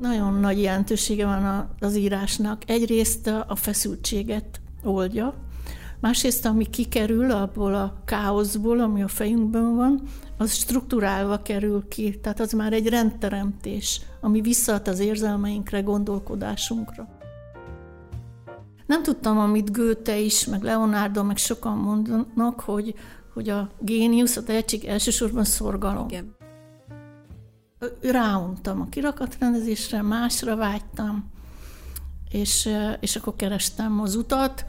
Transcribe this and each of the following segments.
Nagyon nagy jelentősége van az írásnak. Egyrészt a feszültséget oldja, másrészt ami kikerül abból a káoszból, ami a fejünkben van, az struktúrálva kerül ki, tehát az már egy rendteremtés, ami visszaad az érzelmeinkre, gondolkodásunkra. Nem tudtam, amit Goethe is, meg Leonardo, meg sokan mondanak, hogy, hogy a géniusz, a tehetség elsősorban szorgalom. Igen ráuntam a kirakatrendezésre, másra vágytam, és, és akkor kerestem az utat,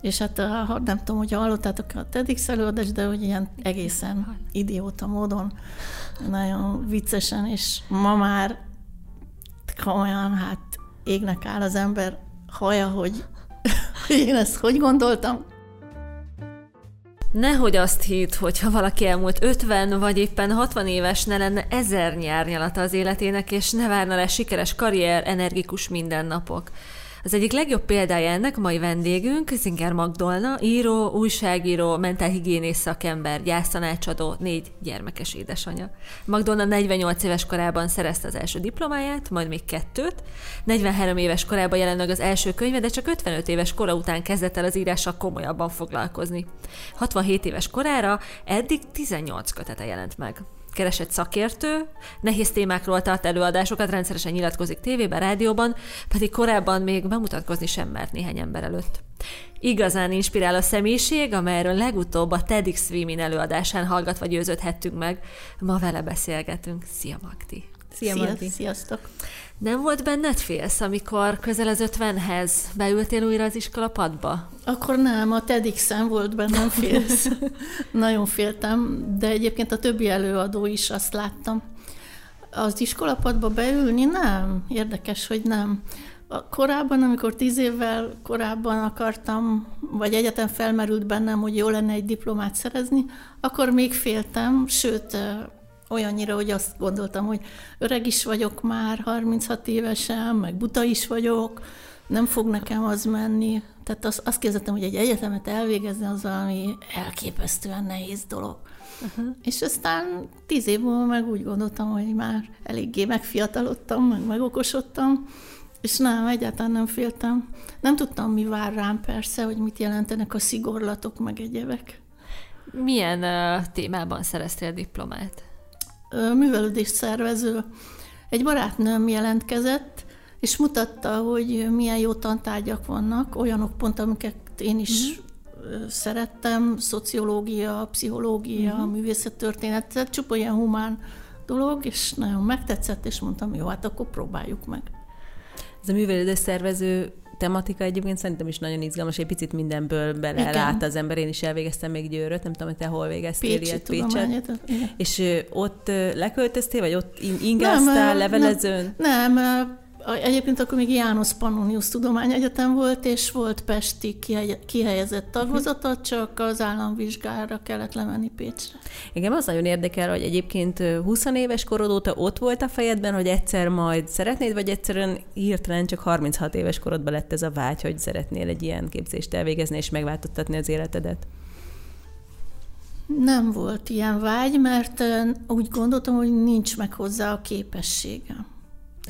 és hát nem tudom, hogy hallottátok a TEDx előadást, de hogy ilyen egészen idióta módon, nagyon viccesen, és ma már komolyan, hát égnek áll az ember haja, hogy én ezt hogy gondoltam, Nehogy azt hitt, hogy ha valaki elmúlt 50 vagy éppen 60 éves, ne lenne ezer nyárnyalata az életének, és ne várna le sikeres karrier, energikus mindennapok. Az egyik legjobb példája ennek a mai vendégünk, Zinger Magdolna, író, újságíró, mentálhigiénész szakember, gyásztanácsadó, négy gyermekes édesanyja. Magdolna 48 éves korában szerezte az első diplomáját, majd még kettőt. 43 éves korában jelent meg az első könyve, de csak 55 éves kora után kezdett el az írással komolyabban foglalkozni. 67 éves korára eddig 18 kötete jelent meg keresett szakértő, nehéz témákról tart előadásokat, rendszeresen nyilatkozik tévében, rádióban, pedig korábban még bemutatkozni sem mert néhány ember előtt. Igazán inspirál a személyiség, amelyről legutóbb a TEDx Swimin előadásán hallgatva győződhettünk meg. Ma vele beszélgetünk. Szia Magdi! Szia! Sziasztok! Nem volt benned félsz, amikor közel az ötvenhez beültél újra az iskola padba? Akkor nem, a tedx volt bennem félsz. Nagyon féltem, de egyébként a többi előadó is azt láttam. Az iskolapadba beülni nem. Érdekes, hogy nem. Korábban, amikor tíz évvel korábban akartam, vagy egyetem felmerült bennem, hogy jó lenne egy diplomát szerezni, akkor még féltem, sőt, olyannyira, hogy azt gondoltam, hogy öreg is vagyok már, 36 évesen, meg buta is vagyok, nem fog nekem az menni. Tehát azt, azt kérdeztem, hogy egy egyetemet elvégezni az valami elképesztően nehéz dolog. Uh-huh. És aztán tíz év múlva meg úgy gondoltam, hogy már eléggé megfiatalodtam, meg megokosodtam, és nem, egyáltalán nem féltem. Nem tudtam, mi vár rám persze, hogy mit jelentenek a szigorlatok, meg egyebek. Milyen uh, témában szereztél diplomát? Művelődés szervező. Egy barátnőm jelentkezett, és mutatta, hogy milyen jó tantárgyak vannak, olyanok pont, amiket én is uh-huh. szerettem, szociológia, pszichológia, uh-huh. művészettörténet, tehát csupa ilyen humán dolog, és nagyon megtetszett, és mondtam, jó, hát akkor próbáljuk meg. Ez a művelődés szervező tematika egyébként szerintem is nagyon izgalmas, egy picit mindenből belelát az ember. Én is elvégeztem még Győröt, nem tudom, hogy te hol végeztél Pécsi ilyet Pécset. És ott leköltöztél, vagy ott ingáztál, levelezőn? Nem, nem Egyébként akkor még János Pannonius Tudományegyetem volt, és volt Pesti kihelyezett tagozata, csak az államvizsgára kellett lemenni Pécsre. Igen, az nagyon érdekel, hogy egyébként 20 éves korod óta ott volt a fejedben, hogy egyszer majd szeretnéd, vagy egyszerűen hirtelen csak 36 éves korodban lett ez a vágy, hogy szeretnél egy ilyen képzést elvégezni és megváltoztatni az életedet? Nem volt ilyen vágy, mert úgy gondoltam, hogy nincs meg hozzá a képességem.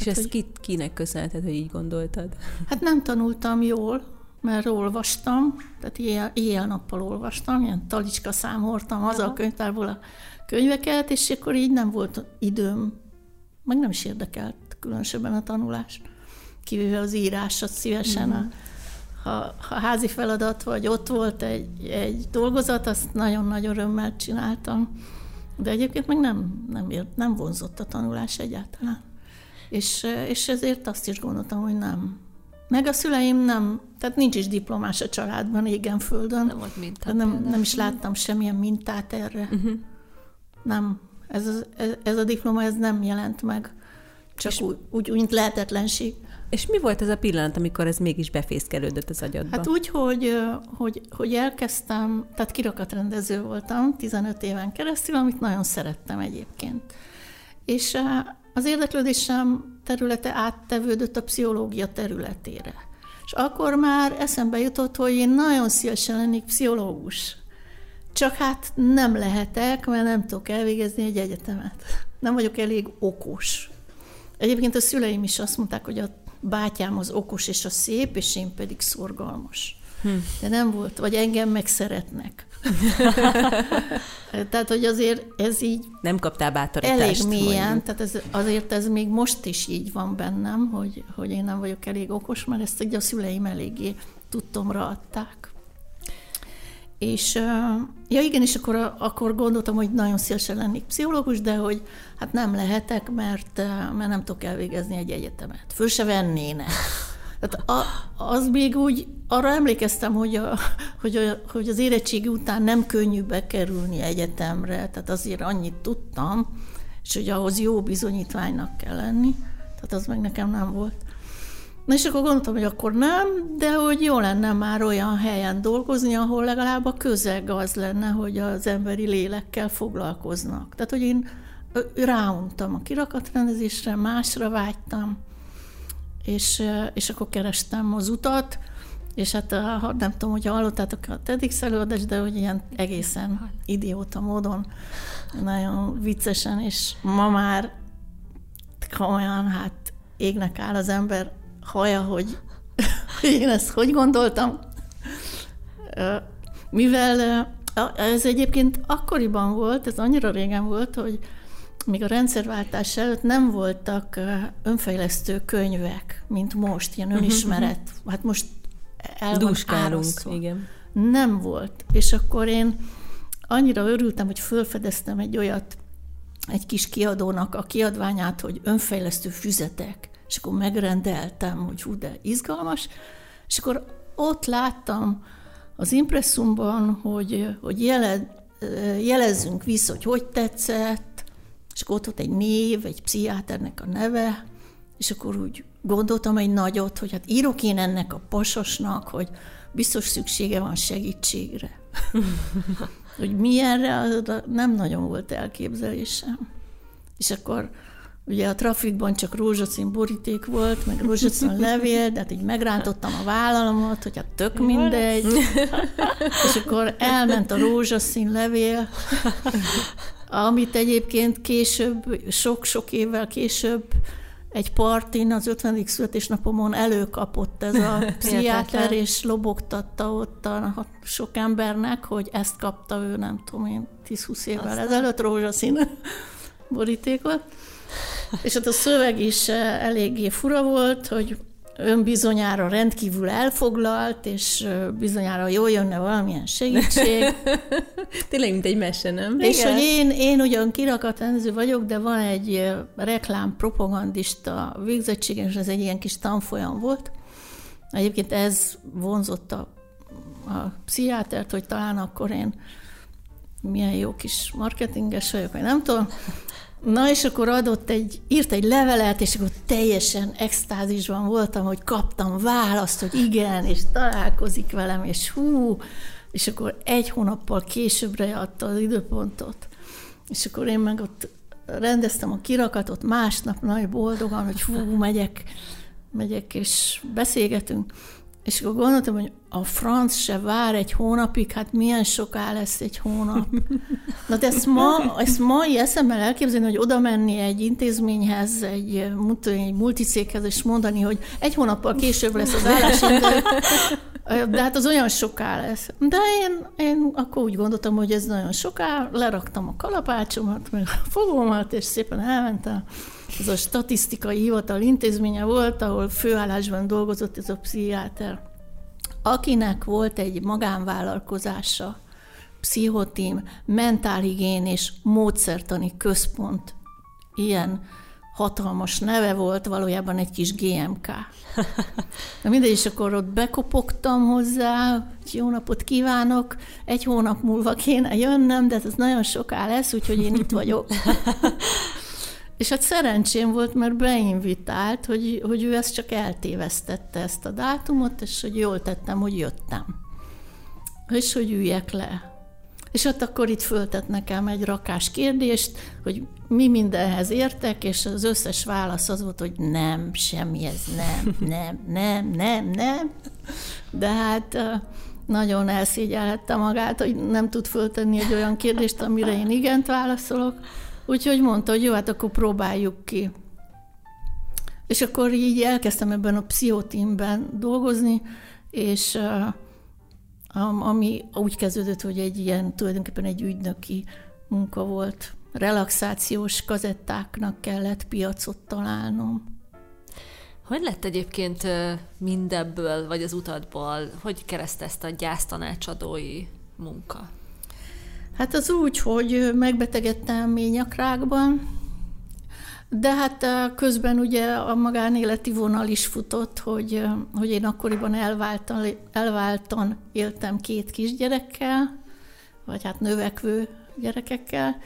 És hát, ezt hogy... kinek köszönheted, hogy így gondoltad? Hát nem tanultam jól, mert olvastam, tehát éjjel, éjjel-nappal olvastam, ilyen talicska számoltam haza a könyvtárból a könyveket, és akkor így nem volt időm, meg nem is érdekelt különösebben a tanulás, kivéve az írásat szívesen. Mm. A, ha, ha házi feladat, vagy ott volt egy, egy dolgozat, azt nagyon-nagyon örömmel csináltam. De egyébként meg nem, nem, nem vonzott a tanulás egyáltalán. És, és ezért azt is gondoltam, hogy nem. Meg a szüleim nem, tehát nincs is diplomás a családban, égen földön. Nem volt mintát. Nem, nem is láttam semmilyen mintát erre. Uh-huh. Nem. Ez, ez, ez a diploma ez nem jelent meg. Csak úgy, úgy, úgy, mint lehetetlenség. És mi volt ez a pillanat, amikor ez mégis befészkelődött az agyadba? Hát úgy, hogy, hogy, hogy elkezdtem, tehát kirakatrendező voltam 15 éven keresztül, amit nagyon szerettem egyébként. És az érdeklődésem területe áttevődött a pszichológia területére. És akkor már eszembe jutott, hogy én nagyon szívesen lennék pszichológus. Csak hát nem lehetek, mert nem tudok elvégezni egy egyetemet. Nem vagyok elég okos. Egyébként a szüleim is azt mondták, hogy a bátyám az okos és a szép, és én pedig szorgalmas. Hm. De nem volt, vagy engem megszeretnek. tehát, hogy azért ez így... Nem kaptál bátorítást. Elég mélyen, mondjuk. tehát ez, azért ez még most is így van bennem, hogy, hogy én nem vagyok elég okos, mert ezt ugye a szüleim eléggé tudtomra adták. És ja igen, és akkor, akkor gondoltam, hogy nagyon szívesen lennék pszichológus, de hogy hát nem lehetek, mert, mert nem tudok elvégezni egy egyetemet. Föl se vennének. Tehát a, az még úgy, arra emlékeztem, hogy, a, hogy, a, hogy az érettségi után nem könnyű bekerülni egyetemre, tehát azért annyit tudtam, és hogy ahhoz jó bizonyítványnak kell lenni, tehát az meg nekem nem volt. Na és akkor gondoltam, hogy akkor nem, de hogy jó lenne már olyan helyen dolgozni, ahol legalább a közeg az lenne, hogy az emberi lélekkel foglalkoznak. Tehát, hogy én ráuntam a kirakatrendezésre, másra vágytam, és, és akkor kerestem az utat, és hát nem tudom, hogy hallottátok a TEDx előadást, de hogy ilyen egészen idióta módon, nagyon viccesen, és ma már olyan, hát égnek áll az ember haja, hogy én ezt hogy gondoltam. Mivel ez egyébként akkoriban volt, ez annyira régen volt, hogy még a rendszerváltás előtt nem voltak önfejlesztő könyvek, mint most, ilyen mhm, önismeret. Mhm. Hát most el Duskálunk, igen. Nem volt. És akkor én annyira örültem, hogy felfedeztem egy olyat, egy kis kiadónak a kiadványát, hogy önfejlesztő füzetek. És akkor megrendeltem, hogy hú, de izgalmas. És akkor ott láttam az impresszumban, hogy, hogy jele, jelezzünk vissza, hogy hogy tetszett, és akkor ott volt egy név, egy pszichiáternek a neve, és akkor úgy gondoltam egy nagyot, hogy hát írok én ennek a pasosnak, hogy biztos szüksége van segítségre. hogy milyenre, nem nagyon volt elképzelésem. És akkor ugye a trafikban csak rózsaszín boríték volt, meg rózsaszín levél, de hát így megrántottam a vállalamat, hogy hát tök mindegy. és akkor elment a rózsaszín levél, amit egyébként később, sok-sok évvel később egy partin az 50. születésnapomon előkapott ez a pszichiáter, és lobogtatta ott a sok embernek, hogy ezt kapta ő, nem tudom én, 10-20 évvel Aztán... ezelőtt rózsaszín borítékot. És hát a szöveg is eh, eléggé fura volt, hogy ön bizonyára rendkívül elfoglalt, és bizonyára jól jönne valamilyen segítség. Tényleg, mint egy mese, nem? És Igen. hogy én, én ugyan kirakatrendező vagyok, de van egy reklám propagandista végzettségem, és ez egy ilyen kis tanfolyam volt. Egyébként ez vonzott a, a pszichiátert, hogy talán akkor én milyen jó kis marketinges vagyok, vagy nem tudom. Na, és akkor adott egy, írt egy levelet, és akkor teljesen extázisban voltam, hogy kaptam választ, hogy igen, és találkozik velem, és hú, és akkor egy hónappal későbbre adta az időpontot. És akkor én meg ott rendeztem a kirakatot másnap nagy boldogan, hogy hú, megyek, megyek, és beszélgetünk. És akkor gondoltam, hogy a franc se vár egy hónapig, hát milyen soká lesz egy hónap. Na de ezt ma, ezt ma eszemmel elképzelni, hogy oda menni egy intézményhez, egy, egy multicéghez, és mondani, hogy egy hónappal később lesz az állásidő, de hát az olyan soká lesz. De én, én akkor úgy gondoltam, hogy ez nagyon soká, leraktam a kalapácsomat, meg a fogomat, és szépen elmentem. Ez a statisztikai hivatal intézménye volt, ahol főállásban dolgozott ez a pszichiáter akinek volt egy magánvállalkozása, pszichotim, mentálhigién és módszertani központ, ilyen hatalmas neve volt, valójában egy kis GMK. Na mindegy, és akkor ott bekopogtam hozzá, hogy jó napot kívánok, egy hónap múlva kéne jönnöm, de ez nagyon soká lesz, úgyhogy én itt vagyok. És hát szerencsém volt, mert beinvitált, hogy, hogy ő ezt csak eltévesztette ezt a dátumot, és hogy jól tettem, hogy jöttem. És hogy üljek le. És ott akkor itt föltett nekem egy rakás kérdést, hogy mi mindenhez értek, és az összes válasz az volt, hogy nem, semmi ez nem, nem, nem, nem, nem. De hát nagyon elszégyelhette magát, hogy nem tud föltenni egy olyan kérdést, amire én igent válaszolok. Úgyhogy mondta, hogy jó, hát akkor próbáljuk ki. És akkor így elkezdtem ebben a pszichotímben dolgozni, és ami úgy kezdődött, hogy egy ilyen, tulajdonképpen egy ügynöki munka volt. Relaxációs kazettáknak kellett piacot találnom. Hogy lett egyébként mindebből, vagy az utadból, hogy keresztezte a gyásztanácsadói munka? Hát az úgy, hogy megbetegedtem ményakrákban, de hát közben ugye a magánéleti vonal is futott, hogy, hogy én akkoriban elváltan, elváltan éltem két kisgyerekkel, vagy hát növekvő gyerekekkel,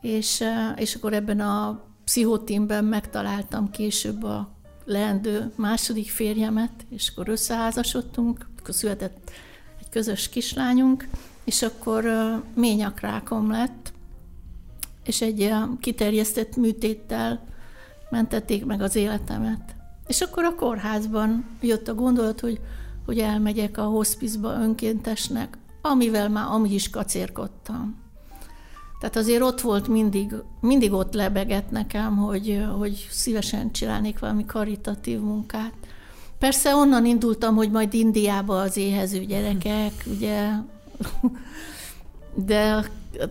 és, és akkor ebben a pszichotímben megtaláltam később a leendő második férjemet, és akkor összeházasodtunk, akkor született egy közös kislányunk, és akkor ményakrákom lett, és egy kiterjesztett műtéttel mentették meg az életemet. És akkor a kórházban jött a gondolat, hogy, hogy elmegyek a hospizba önkéntesnek, amivel már amúgy is kacérkodtam. Tehát azért ott volt mindig, mindig ott lebegett nekem, hogy, hogy szívesen csinálnék valami karitatív munkát. Persze onnan indultam, hogy majd Indiába az éhező gyerekek, ugye, de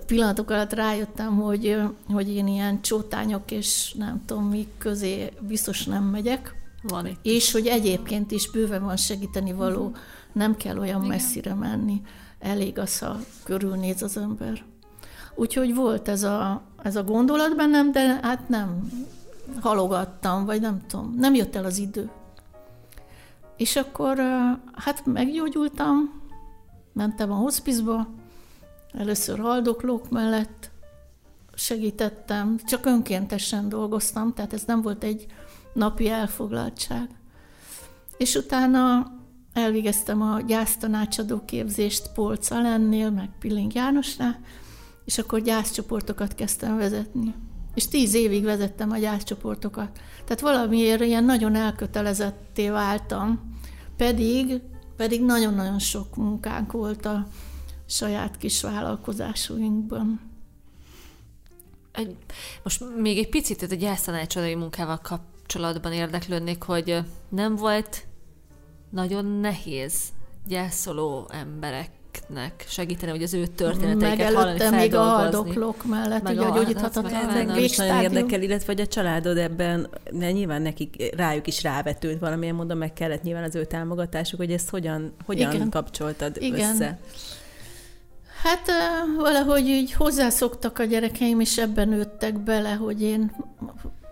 pillanatok alatt rájöttem, hogy, hogy én ilyen csótányok és nem tudom mi közé biztos nem megyek. Van itt. És hogy egyébként is bőven van segíteni való, uh-huh. nem kell olyan Igen. messzire menni, elég az, ha körülnéz az ember. Úgyhogy volt ez a, ez a gondolat bennem, de hát nem halogattam, vagy nem tudom, nem jött el az idő. És akkor hát meggyógyultam, mentem a hospizba, először haldoklók mellett segítettem, csak önkéntesen dolgoztam, tehát ez nem volt egy napi elfoglaltság. És utána elvégeztem a gyásztanácsadó képzést Polca lennél, meg Pilling Jánosnál, és akkor gyászcsoportokat kezdtem vezetni. És tíz évig vezettem a gyászcsoportokat. Tehát valamiért ilyen nagyon elkötelezetté váltam, pedig, pedig nagyon-nagyon sok munkánk volt a saját kis vállalkozásunkban. Most még egy picit a gyásztanácsadói munkával kapcsolatban érdeklődnék, hogy nem volt nagyon nehéz gyászoló emberek gyerekeknek segíteni, hogy az ő történeteiket hallani, feldolgozni. még a haldoklók mellett, meg ugye a gyógyíthatatlan nagyon érdekel, illetve hogy a családod ebben, de nyilván nekik, rájuk is rávetült valamilyen módon, meg kellett nyilván az ő támogatásuk, hogy ezt hogyan, hogyan Igen. kapcsoltad Igen. össze? Hát valahogy így hozzászoktak a gyerekeim, és ebben nőttek bele, hogy én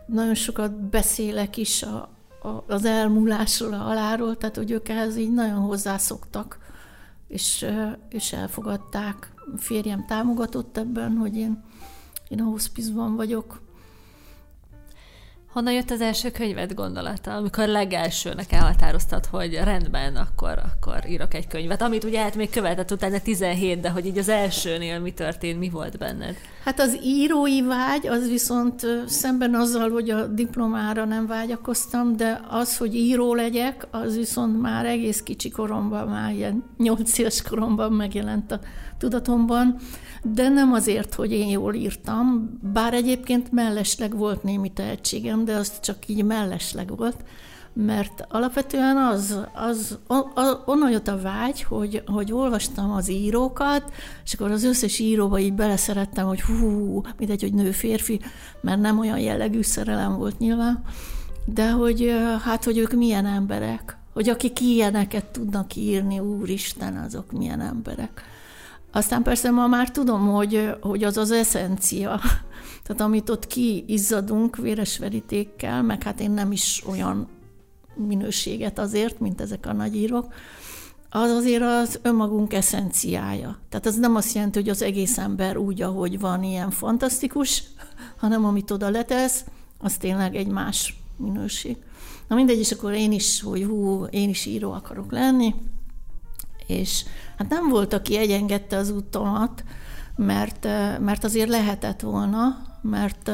nagyon sokat beszélek is a, a, az elmúlásról, a haláról, tehát hogy ők ehhez így nagyon hozzászoktak és, és elfogadták. A férjem támogatott ebben, hogy én, én a hospizban vagyok. Honnan jött az első könyved gondolata, amikor legelsőnek elhatároztad, hogy rendben, akkor, akkor írok egy könyvet, amit ugye hát még követett utána 17, de hogy így az elsőnél mi történt, mi volt benned? Hát az írói vágy, az viszont szemben azzal, hogy a diplomára nem vágyakoztam, de az, hogy író legyek, az viszont már egész kicsi koromban, már ilyen nyolc éves koromban megjelent a tudatomban, de nem azért, hogy én jól írtam, bár egyébként mellesleg volt némi tehetségem, de az csak így mellesleg volt, mert alapvetően az, az on, onnan jött a vágy, hogy, hogy olvastam az írókat, és akkor az összes íróba így beleszerettem, hogy hú, mindegy, hogy nő-férfi, mert nem olyan jellegű szerelem volt nyilván, de hogy hát, hogy ők milyen emberek, hogy akik ilyeneket tudnak írni, úristen, azok milyen emberek. Aztán persze ma már tudom, hogy, hogy az az eszencia, tehát amit ott kiizzadunk véres verítékkel, meg hát én nem is olyan minőséget azért, mint ezek a nagyírók, az azért az önmagunk eszenciája. Tehát az nem azt jelenti, hogy az egész ember úgy, ahogy van, ilyen fantasztikus, hanem amit oda letesz, az tényleg egy más minőség. Na mindegy, és akkor én is, hogy hú, én is író akarok lenni, és hát nem volt, aki egyengedte az útomat, mert, mert azért lehetett volna, mert,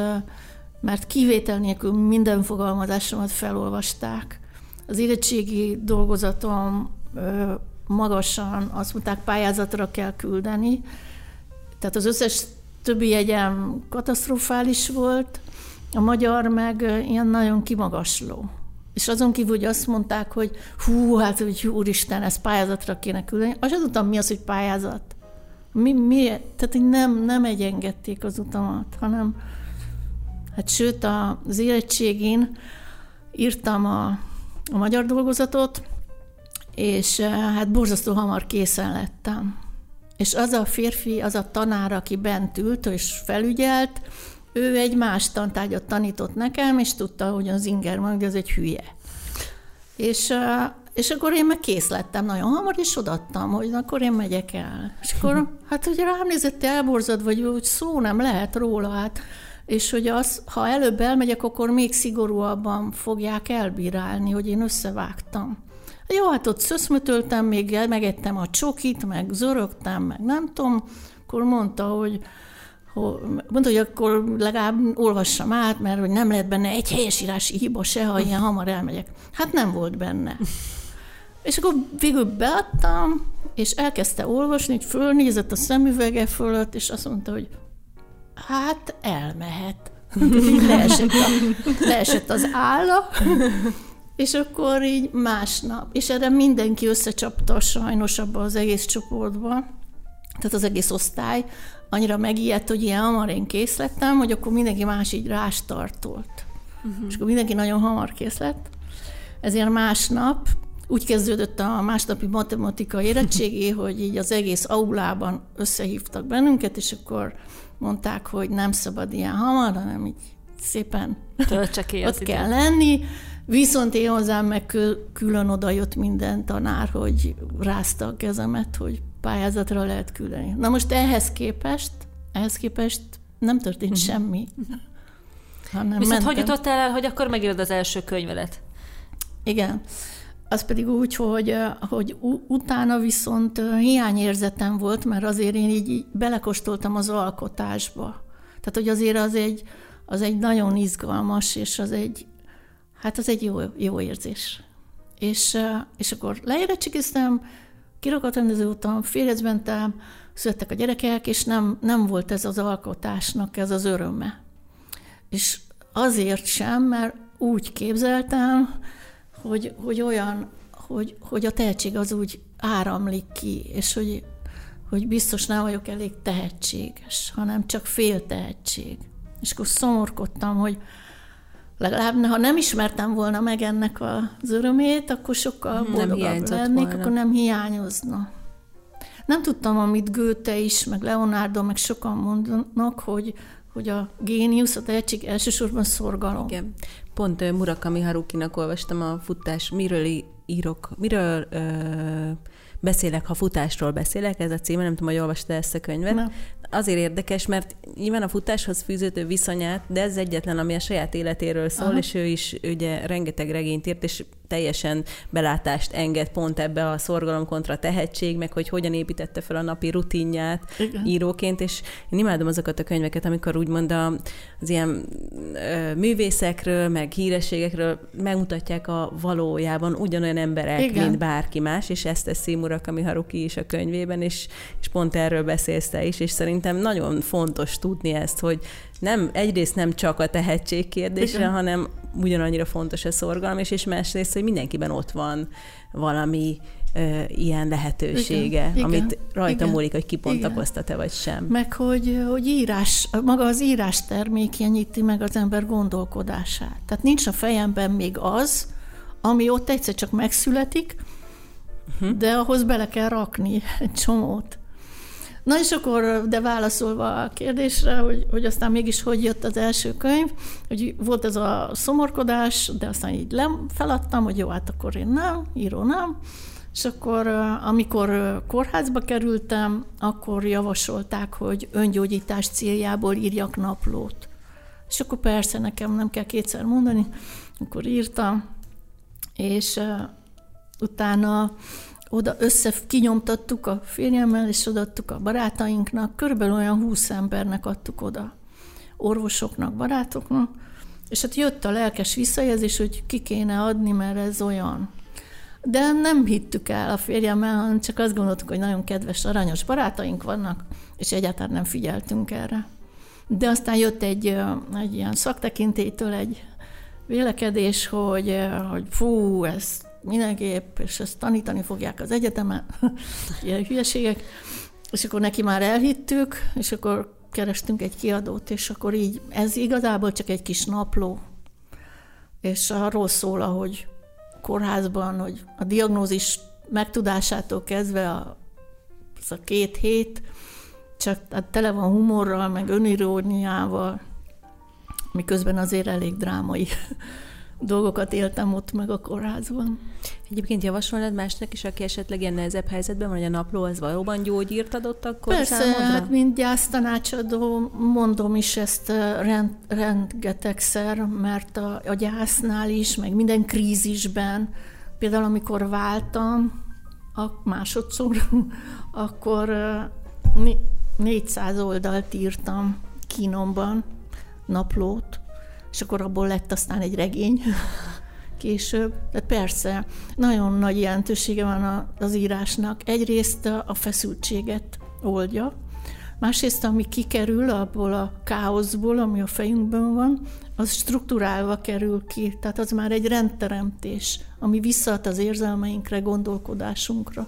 mert kivétel nélkül minden fogalmazásomat felolvasták. Az érettségi dolgozatom magasan azt mondták, pályázatra kell küldeni, tehát az összes többi jegyem katasztrofális volt, a magyar meg ilyen nagyon kimagasló. És azon kívül, hogy azt mondták, hogy hú, hát hogy úristen, ez pályázatra kéne küldeni. Sem tudtam, mi az, hogy pályázat. Mi, mi, tehát hogy nem, nem egyengedték az utamat, hanem hát sőt az érettségén írtam a, a magyar dolgozatot, és hát borzasztó hamar készen lettem. És az a férfi, az a tanár, aki bent ült és felügyelt, ő egy más tantárgyat tanított nekem, és tudta, hogy az Inger Magdi az egy hülye. És, és akkor én meg kész lettem nagyon hamar, és odattam, hogy akkor én megyek el. És akkor, hát hogy rám nézett, elborzad, vagy hogy szó nem lehet róla, hát és hogy az, ha előbb elmegyek, akkor még szigorúabban fogják elbírálni, hogy én összevágtam. Jó, hát ott szöszmötöltem, még megettem a csokit, meg zorogtam, meg nem tudom, akkor mondta, hogy mondta, hogy akkor legalább olvassam át, mert hogy nem lehet benne egy helyesírási hiba se, ha ilyen hamar elmegyek. Hát nem volt benne. És akkor végül beadtam, és elkezdte olvasni, hogy fölnézett a szemüvege fölött, és azt mondta, hogy hát elmehet. leesett, a, leesett az álla, és akkor így másnap. És erre mindenki összecsapta sajnos abba az egész csoportba, tehát az egész osztály, annyira megijedt, hogy ilyen hamar én kész lettem, hogy akkor mindenki más így rástartolt. Uh-huh. És akkor mindenki nagyon hamar kész lett. Ezért másnap úgy kezdődött a másnapi matematika érettségé, hogy így az egész aulában összehívtak bennünket, és akkor mondták, hogy nem szabad ilyen hamar, hanem így szépen ott kell lenni. Viszont én hozzám meg külön oda jött minden tanár, hogy rázta a kezemet, hogy pályázatra lehet küldeni. Na most ehhez képest, ehhez képest nem történt uh-huh. semmi. Hanem Viszont mentem. hogy jutottál el, hogy akkor megírod az első könyvelet? Igen. Az pedig úgy, hogy, hogy utána viszont hiányérzetem volt, mert azért én így belekostoltam az alkotásba. Tehát, hogy azért az egy, az egy nagyon izgalmas, és az egy, hát az egy jó, jó érzés. És, és akkor leérettségiztem, rendező után, férjhez mentem, születtek a gyerekek, és nem, nem volt ez az alkotásnak ez az öröme. És azért sem, mert úgy képzeltem, hogy, hogy olyan, hogy, hogy a tehetség az úgy áramlik ki, és hogy, hogy biztos nem vagyok elég tehetséges, hanem csak fél tehetség. És akkor szomorkodtam, hogy legalább ha nem ismertem volna meg ennek az örömét, akkor sokkal boldogabb lennék, volna. akkor nem hiányozna. Nem tudtam, amit Goethe is, meg Leonardo, meg sokan mondanak, hogy, hogy a géniusz, a tehetség elsősorban szorgalom. Igen. Pont Murakami Harukinak olvastam a futás, miről írok, miről ö, beszélek, ha futásról beszélek, ez a címe, nem tudom, hogy olvasta ezt a könyvet. Nem azért érdekes, mert nyilván a futáshoz fűződő viszonyát, de ez egyetlen, ami a saját életéről szól, Aha. és ő is ugye rengeteg regényt írt, és teljesen belátást enged pont ebbe a szorgalom kontra tehetség, meg hogy hogyan építette fel a napi rutinját Igen. íróként, és én imádom azokat a könyveket, amikor úgymond az ilyen ö, művészekről, meg hírességekről megmutatják a valójában ugyanolyan emberek, Igen. mint bárki más, és ezt teszi Murakami Haruki is a könyvében, és, és pont erről beszélsz te is, és szerintem nagyon fontos tudni ezt, hogy nem, egyrészt nem csak a tehetség kérdése, Igen. hanem ugyanannyira fontos a szorgalom, és, és másrészt, hogy mindenkiben ott van valami ö, ilyen lehetősége, Igen. amit Igen. rajta Igen. múlik, hogy kipontakoztat-e vagy sem. Meg hogy, hogy írás, maga az írás termékenyíti meg az ember gondolkodását. Tehát nincs a fejemben még az, ami ott egyszer csak megszületik, uh-huh. de ahhoz bele kell rakni egy csomót. Na és akkor, de válaszolva a kérdésre, hogy, hogy aztán mégis hogy jött az első könyv, hogy volt ez a szomorkodás, de aztán így lem, feladtam, hogy jó, hát akkor én nem, író nem, és akkor, amikor kórházba kerültem, akkor javasolták, hogy öngyógyítás céljából írjak naplót. És akkor persze nekem nem kell kétszer mondani, akkor írtam, és uh, utána oda össze kinyomtattuk a férjemmel, és odaadtuk a barátainknak, körülbelül olyan 20 embernek adtuk oda, orvosoknak, barátoknak, és hát jött a lelkes visszajelzés, hogy ki kéne adni, mert ez olyan. De nem hittük el a férjemmel, hanem csak azt gondoltuk, hogy nagyon kedves, aranyos barátaink vannak, és egyáltalán nem figyeltünk erre. De aztán jött egy, egy ilyen szaktekintétől egy vélekedés, hogy, hogy fú, ez mindenképp, és ezt tanítani fogják az egyetemen, ilyen hülyeségek. És akkor neki már elhittük, és akkor kerestünk egy kiadót, és akkor így, ez igazából csak egy kis napló, és arról szól, hogy kórházban, hogy a diagnózis megtudásától kezdve a, az a két hét, csak hát tele van humorral, meg öniróniával, miközben azért elég drámai dolgokat éltem ott meg a kórházban. Egyébként javasolnád másnak is, aki esetleg ilyen nehezebb helyzetben van, hogy a napló az valóban gyógyírt adott akkor Persze, számodra? hát mint gyásztanácsadó mondom is ezt rend, rengetegszer, mert a, a gyásznál is, meg minden krízisben, például amikor váltam, a másodszor, akkor 400 oldalt írtam kínomban, naplót, és akkor abból lett aztán egy regény később. Tehát persze, nagyon nagy jelentősége van az írásnak. Egyrészt a feszültséget oldja, másrészt, ami kikerül abból a káoszból, ami a fejünkben van, az struktúrálva kerül ki. Tehát az már egy rendteremtés, ami visszaad az érzelmeinkre, gondolkodásunkra.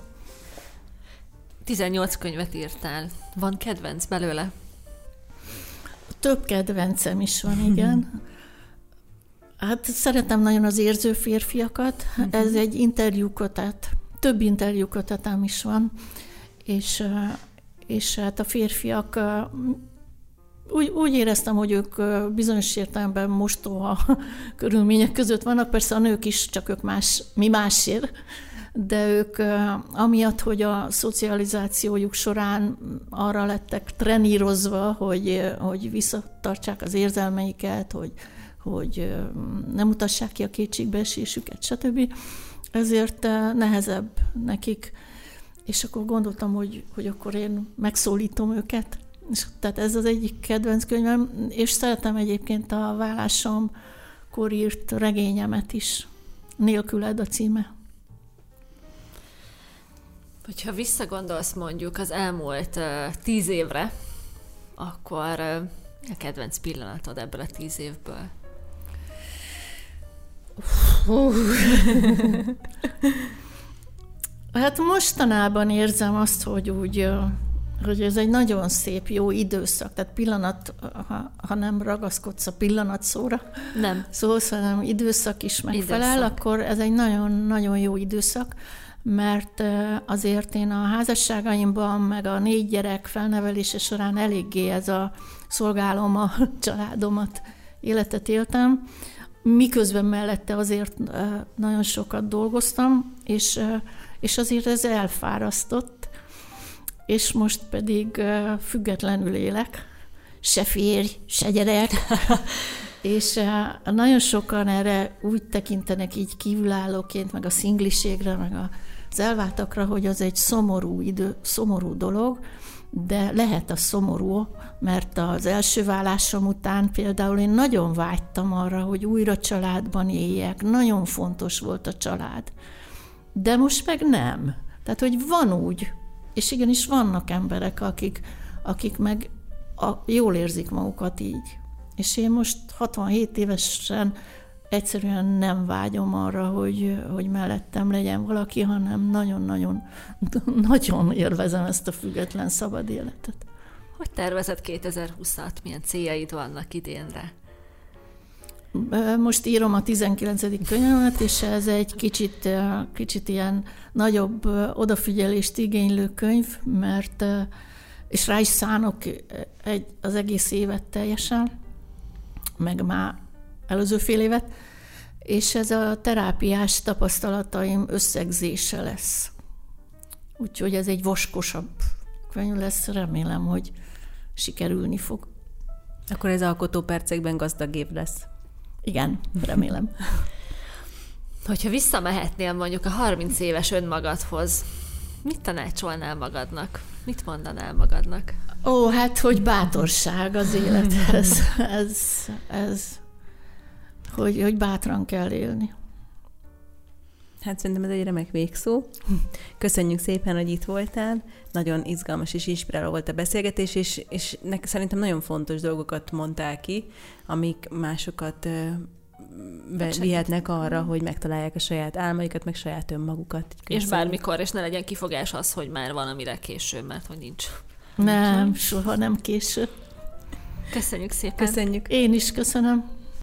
18 könyvet írtál. Van kedvenc belőle? Több kedvencem is van, igen. Hát szeretem nagyon az érző férfiakat. Uh-huh. Ez egy interjúkötet, több interjúkötetem is van, és, és hát a férfiak úgy, úgy éreztem, hogy ők bizonyos értelemben mostoha körülmények között vannak, persze a nők is, csak ők más, mi másért, de ők amiatt, hogy a szocializációjuk során arra lettek trenírozva, hogy, hogy visszatartsák az érzelmeiket, hogy, hogy nem mutassák ki a kétségbeesésüket, stb. Ezért nehezebb nekik, és akkor gondoltam, hogy, hogy akkor én megszólítom őket. És tehát ez az egyik kedvenc könyvem, és szeretem egyébként a vállásom írt regényemet is. Nélküled a címe. Hogyha visszagondolsz mondjuk az elmúlt uh, tíz évre, akkor uh, a kedvenc pillanatod ebből a tíz évből? Hát mostanában érzem azt, hogy úgy, hogy ez egy nagyon szép, jó időszak. Tehát pillanat, ha, ha nem ragaszkodsz a pillanat szóra, nem. szóval hanem időszak is megfelel, időszak. akkor ez egy nagyon-nagyon jó időszak mert azért én a házasságaimban, meg a négy gyerek felnevelése során eléggé ez a szolgálom a családomat életet éltem, miközben mellette azért nagyon sokat dolgoztam, és, és azért ez elfárasztott, és most pedig függetlenül élek, se férj, se gyerek, és nagyon sokan erre úgy tekintenek így kívülállóként, meg a szingliségre, meg az elváltakra, hogy az egy szomorú idő, szomorú dolog, de lehet a szomorú, mert az első vállásom után például én nagyon vágytam arra, hogy újra családban éljek, nagyon fontos volt a család. De most meg nem. Tehát, hogy van úgy, és igenis vannak emberek, akik, akik meg a, jól érzik magukat így. És én most 67 évesen egyszerűen nem vágyom arra, hogy, hogy mellettem legyen valaki, hanem nagyon-nagyon nagyon élvezem ezt a független szabad életet. Hogy tervezed 2020-at? Milyen céljaid vannak idénre? Most írom a 19. könyvemet, és ez egy kicsit, kicsit ilyen nagyobb odafigyelést igénylő könyv, mert és rá is szánok egy, az egész évet teljesen, meg már előző fél évet, és ez a terápiás tapasztalataim összegzése lesz. Úgyhogy ez egy vaskosabb könyv lesz, remélem, hogy sikerülni fog. Akkor ez alkotó percekben gazdag év lesz. Igen, remélem. Hogyha visszamehetnél mondjuk a 30 éves önmagadhoz, mit tanácsolnál magadnak? Mit mondanál magadnak? Ó, hát, hogy bátorság az élethez. Ez, ez, hogy, hogy bátran kell élni. Hát szerintem ez egy remek végszó. Köszönjük szépen, hogy itt voltál. Nagyon izgalmas és inspiráló volt a beszélgetés, és, és nek, szerintem nagyon fontos dolgokat mondtál ki, amik másokat vihetnek arra, hogy megtalálják a saját álmaikat, meg saját önmagukat. És bármikor, és ne legyen kifogás az, hogy már van, amire késő, mert hogy nincs. Nem, soha nem késő. Köszönjük szépen. Köszönjük. Én is köszönöm.